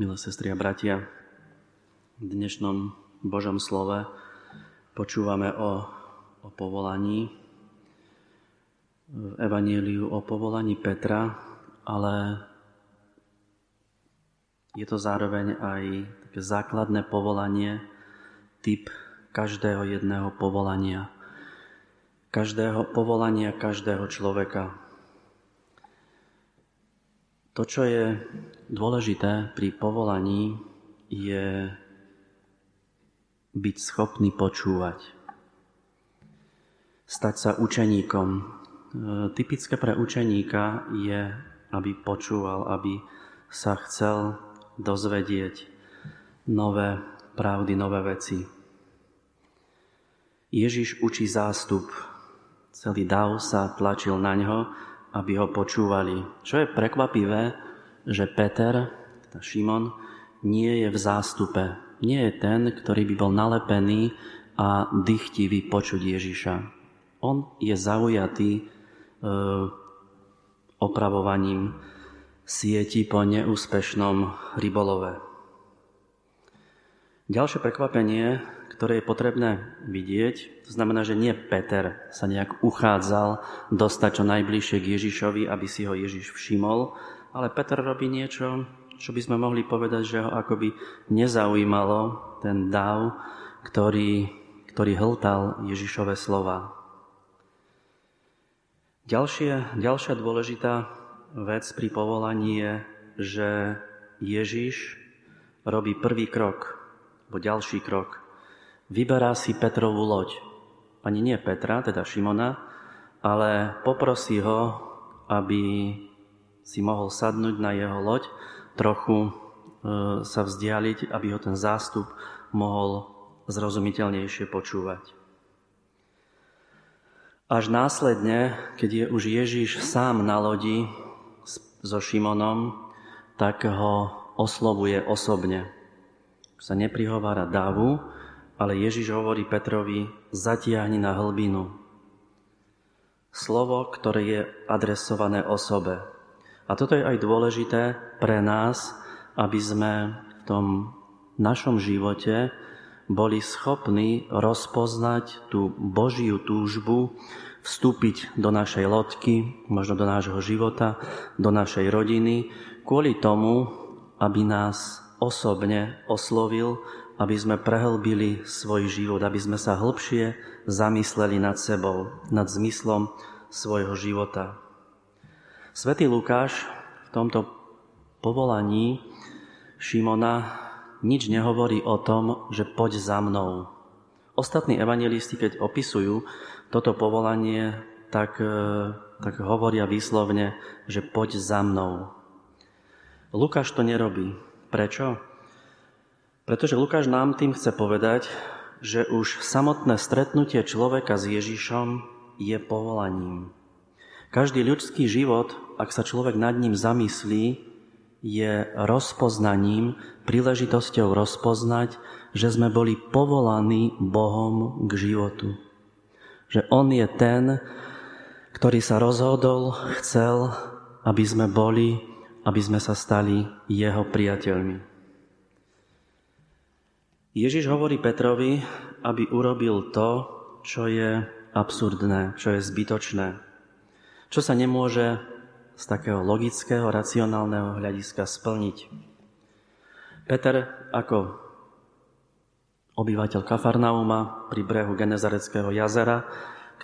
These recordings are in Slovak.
Milé sestry a bratia, v dnešnom Božom slove počúvame o, o povolaní, v Evaníliu o povolaní Petra, ale je to zároveň aj také základné povolanie, typ každého jedného povolania. Každého povolania každého človeka. To, čo je dôležité pri povolaní, je byť schopný počúvať. Stať sa učeníkom. E, typické pre učeníka je, aby počúval, aby sa chcel dozvedieť nové pravdy, nové veci. Ježiš učí zástup. Celý dav sa tlačil na ňo, aby ho počúvali. Čo je prekvapivé, že Peter, teda Šimon, nie je v zástupe. Nie je ten, ktorý by bol nalepený a dychtivý počuť Ježiša. On je zaujatý e, opravovaním sieti po neúspešnom rybolove. Ďalšie prekvapenie ktoré je potrebné vidieť. To znamená, že nie Peter sa nejak uchádzal dostať čo najbližšie k Ježišovi, aby si ho Ježiš všimol, ale Peter robí niečo, čo by sme mohli povedať, že ho akoby nezaujímalo ten dáv, ktorý, ktorý hltal Ježišové slova. Ďalšie, ďalšia dôležitá vec pri povolaní je, že Ježiš robí prvý krok, alebo ďalší krok vyberá si Petrovú loď. Ani nie Petra, teda Šimona, ale poprosí ho, aby si mohol sadnúť na jeho loď, trochu e, sa vzdialiť, aby ho ten zástup mohol zrozumiteľnejšie počúvať. Až následne, keď je už Ježiš sám na lodi so Šimonom, tak ho oslovuje osobne. Sa neprihovára davu, ale Ježiš hovorí Petrovi, zatiahni na hlbinu. Slovo, ktoré je adresované osobe. A toto je aj dôležité pre nás, aby sme v tom našom živote boli schopní rozpoznať tú Božiu túžbu, vstúpiť do našej lodky, možno do nášho života, do našej rodiny, kvôli tomu, aby nás osobne oslovil aby sme prehlbili svoj život, aby sme sa hlbšie zamysleli nad sebou, nad zmyslom svojho života. Svetý Lukáš v tomto povolaní Šimona nič nehovorí o tom, že poď za mnou. Ostatní evangelisti, keď opisujú toto povolanie, tak, e, tak hovoria výslovne, že poď za mnou. Lukáš to nerobí. Prečo? Pretože Lukáš nám tým chce povedať, že už samotné stretnutie človeka s Ježišom je povolaním. Každý ľudský život, ak sa človek nad ním zamyslí, je rozpoznaním, príležitosťou rozpoznať, že sme boli povolaní Bohom k životu. Že On je ten, ktorý sa rozhodol, chcel, aby sme boli, aby sme sa stali Jeho priateľmi. Ježiš hovorí Petrovi, aby urobil to, čo je absurdné, čo je zbytočné, čo sa nemôže z takého logického, racionálneho hľadiska splniť. Peter ako obyvateľ Kafarnauma pri brehu Genezareckého jazera,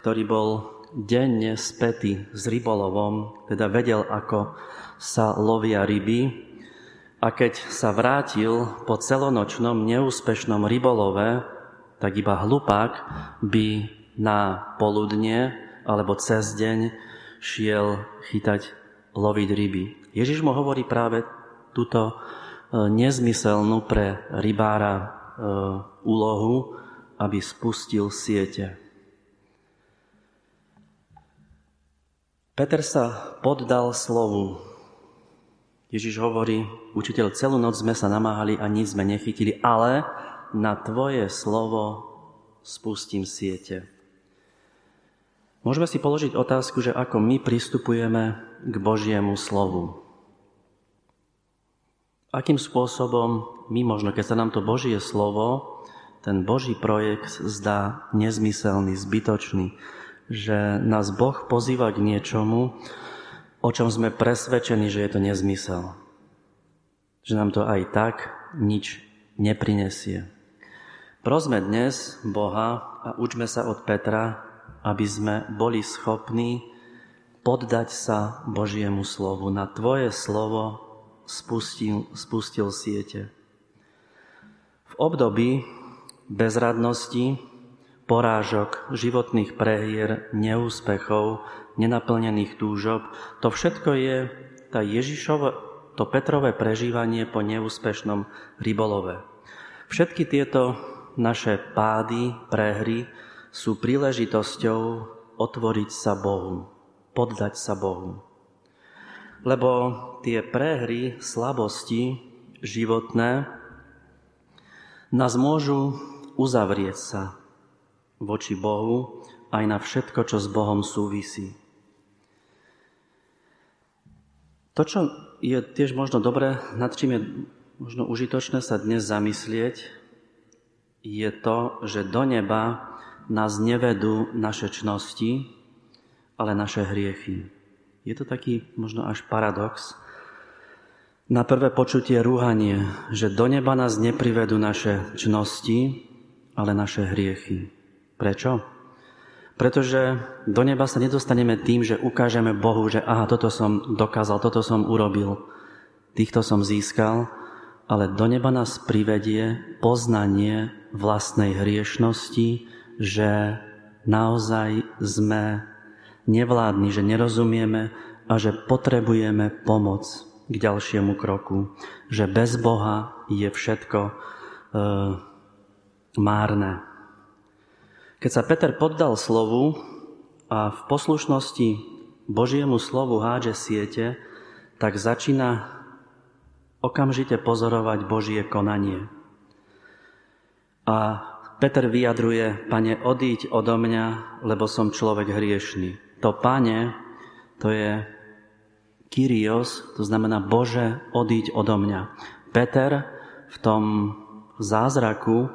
ktorý bol denne spätý s rybolovom, teda vedel, ako sa lovia ryby, a keď sa vrátil po celonočnom neúspešnom rybolove, tak iba hlupák by na poludne alebo cez deň šiel chytať, loviť ryby. Ježiš mu hovorí práve túto e, nezmyselnú pre rybára e, úlohu, aby spustil siete. Peter sa poddal slovu, Ježiš hovorí, učiteľ, celú noc sme sa namáhali a nič sme nechytili, ale na tvoje slovo spustím siete. Môžeme si položiť otázku, že ako my pristupujeme k Božiemu slovu. akým spôsobom my možno, keď sa nám to Božie slovo, ten Boží projekt zdá nezmyselný, zbytočný, že nás Boh pozýva k niečomu, o čom sme presvedčení, že je to nezmysel. Že nám to aj tak nič neprinesie. Prosme dnes Boha a učme sa od Petra, aby sme boli schopní poddať sa Božiemu slovu. Na Tvoje slovo spustil, spustil siete. V období bezradnosti, porážok, životných prehier, neúspechov, nenaplnených túžob, to všetko je tá Ježišovo, to Petrové prežívanie po neúspešnom rybolove. Všetky tieto naše pády, prehry sú príležitosťou otvoriť sa Bohu, poddať sa Bohu. Lebo tie prehry, slabosti životné nás môžu uzavrieť sa voči Bohu aj na všetko, čo s Bohom súvisí. To, čo je tiež možno dobré, nad čím je možno užitočné sa dnes zamyslieť, je to, že do neba nás nevedú naše čnosti, ale naše hriechy. Je to taký možno až paradox. Na prvé počutie rúhanie, že do neba nás neprivedú naše čnosti, ale naše hriechy. Prečo? Pretože do neba sa nedostaneme tým, že ukážeme Bohu, že aha, toto som dokázal, toto som urobil, týchto som získal, ale do neba nás privedie poznanie vlastnej hriešnosti, že naozaj sme nevládni, že nerozumieme a že potrebujeme pomoc k ďalšiemu kroku. Že bez Boha je všetko e, márne. Keď sa Peter poddal slovu a v poslušnosti Božiemu slovu hádže siete, tak začína okamžite pozorovať Božie konanie. A Peter vyjadruje, pane, odíď odo mňa, lebo som človek hriešný. To Pane, to je Kyrios, to znamená Bože, odíď odo mňa. Peter v tom zázraku,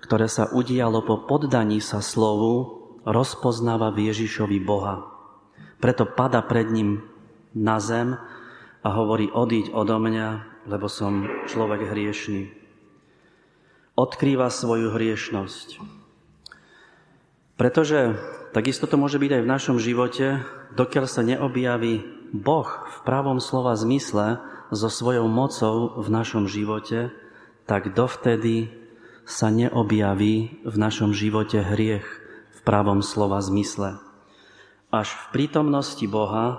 ktoré sa udialo po poddaní sa slovu, rozpoznáva v Ježišovi Boha. Preto pada pred ním na zem a hovorí, odíď odo mňa, lebo som človek hriešný. Odkrýva svoju hriešnosť. Pretože Takisto to môže byť aj v našom živote, dokiaľ sa neobjaví Boh v pravom slova zmysle so svojou mocou v našom živote, tak dovtedy sa neobjaví v našom živote hriech v pravom slova zmysle. Až v prítomnosti Boha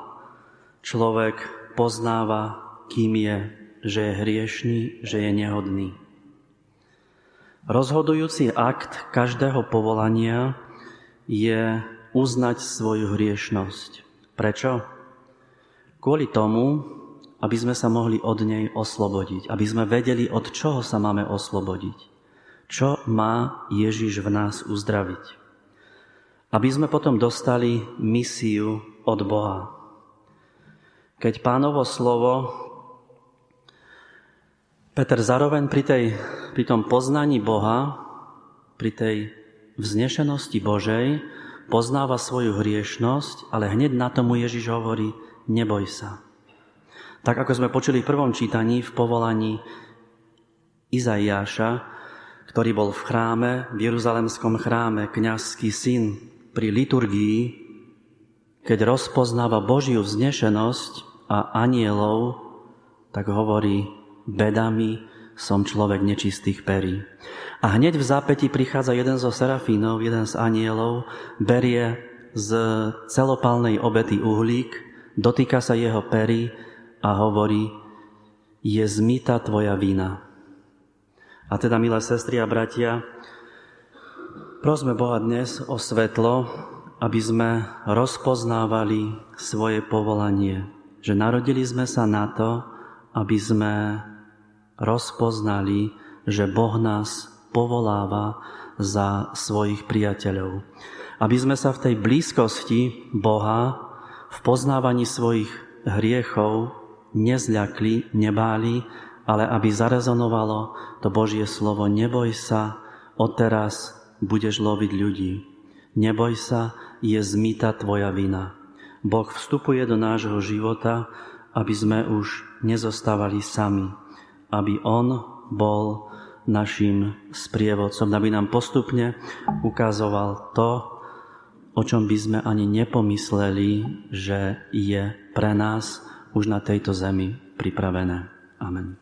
človek poznáva, kým je, že je hriešný, že je nehodný. Rozhodujúci akt každého povolania je uznať svoju hriešnosť. Prečo? Kvôli tomu, aby sme sa mohli od nej oslobodiť, aby sme vedeli, od čoho sa máme oslobodiť. Čo má Ježiš v nás uzdraviť. Aby sme potom dostali misiu od Boha. Keď pánovo slovo Peter zároveň pri, tej, pri tom poznaní Boha, pri tej vznešenosti Božej poznáva svoju hriešnosť, ale hneď na tomu Ježiš hovorí, neboj sa. Tak ako sme počuli v prvom čítaní v povolaní Izaiáša, ktorý bol v chráme, v Jeruzalemskom chráme, kňazský syn pri liturgii, keď rozpoznáva Božiu vznešenosť a anielov, tak hovorí, bedami som človek nečistých perí. A hneď v zápäti prichádza jeden zo serafínov, jeden z anielov, berie z celopálnej obety uhlík, dotýka sa jeho pery a hovorí, je zmita tvoja vina. A teda, milé sestry a bratia, prosme Boha dnes o svetlo, aby sme rozpoznávali svoje povolanie. Že narodili sme sa na to, aby sme rozpoznali, že Boh nás povoláva za svojich priateľov. Aby sme sa v tej blízkosti Boha, v poznávaní svojich hriechov nezľakli, nebáli, ale aby zarezonovalo to Božie slovo, neboj sa, odteraz budeš loviť ľudí. Neboj sa, je zmýta tvoja vina. Boh vstupuje do nášho života, aby sme už nezostávali sami, aby On bol našim sprievodcom, aby nám postupne ukazoval to, o čom by sme ani nepomysleli, že je pre nás už na tejto zemi pripravené. Amen.